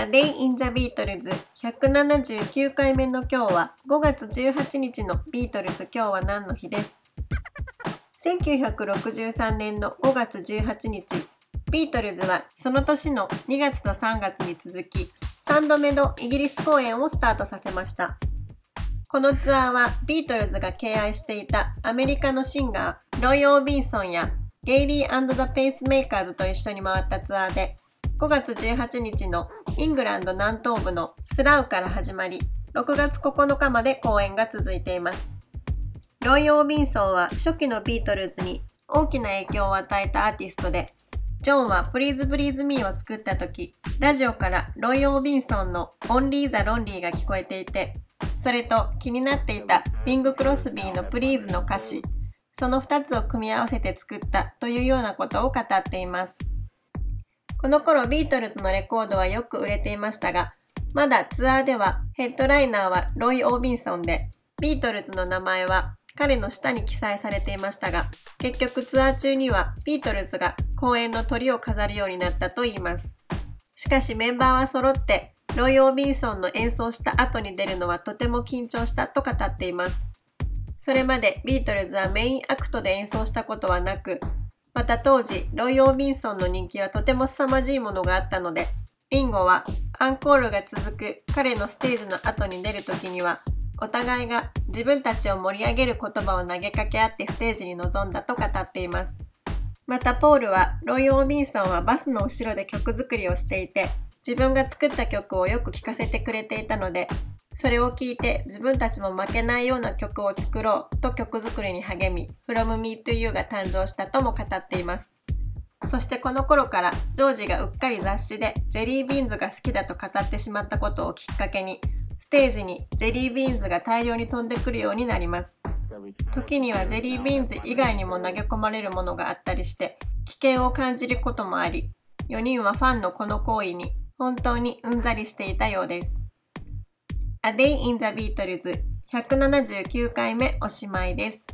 A Day in the Beatles 179回目の今日は5月18日のビートルズ今日は何の日です？1963年の5月18日。ビートルズはその年の2月と3月に続き3度目のイギリス公演をスタートさせました。このツアーはビートルズが敬愛していたアメリカのシンガーロイ・オービンソンやゲイリーザ・ペースメーカーズと一緒に回ったツアーで5月18日のイングランド南東部のスラウから始まり6月9日まで公演が続いていますロイ・オービンソンは初期のビートルズに大きな影響を与えたアーティストでジョンは Please Please Me を作った時ラジオからロイ・オービンソンの Only the Lonely が聞こえていてそれと気になっていたビング・クロスビーの Please の歌詞その2つを組み合わせて作ったというようなことを語っています。この頃ビートルズのレコードはよく売れていましたが、まだツアーではヘッドライナーはロイ・オービンソンで、ビートルズの名前は彼の下に記載されていましたが、結局ツアー中にはビートルズが公演のトリを飾るようになったといいます。しかしメンバーは揃ってロイ・オービンソンの演奏した後に出るのはとても緊張したと語っています。それまでビートルズはメインアクトで演奏したことはなく、また当時、ロイ・オービンソンの人気はとても凄まじいものがあったので、リンゴはアンコールが続く彼のステージの後に出る時には、お互いが自分たちを盛り上げる言葉を投げかけ合ってステージに臨んだと語っています。またポールはロイ・オービンソンはバスの後ろで曲作りをしていて、自分が作った曲をよく聴かせてくれていたので、それを聞いて自分たちも負けないような曲を作ろうと曲作りに励み From Me to You が誕生したとも語っています。そしてこの頃からジョージがうっかり雑誌でジェリービーンズが好きだと語ってしまったことをきっかけにステージにジェリービーンズが大量に飛んでくるようになります。時にはジェリービーンズ以外にも投げ込まれるものがあったりして危険を感じることもあり4人はファンのこの行為に本当にうんざりしていたようです。A Day in the Beatles 179回目おしまいです。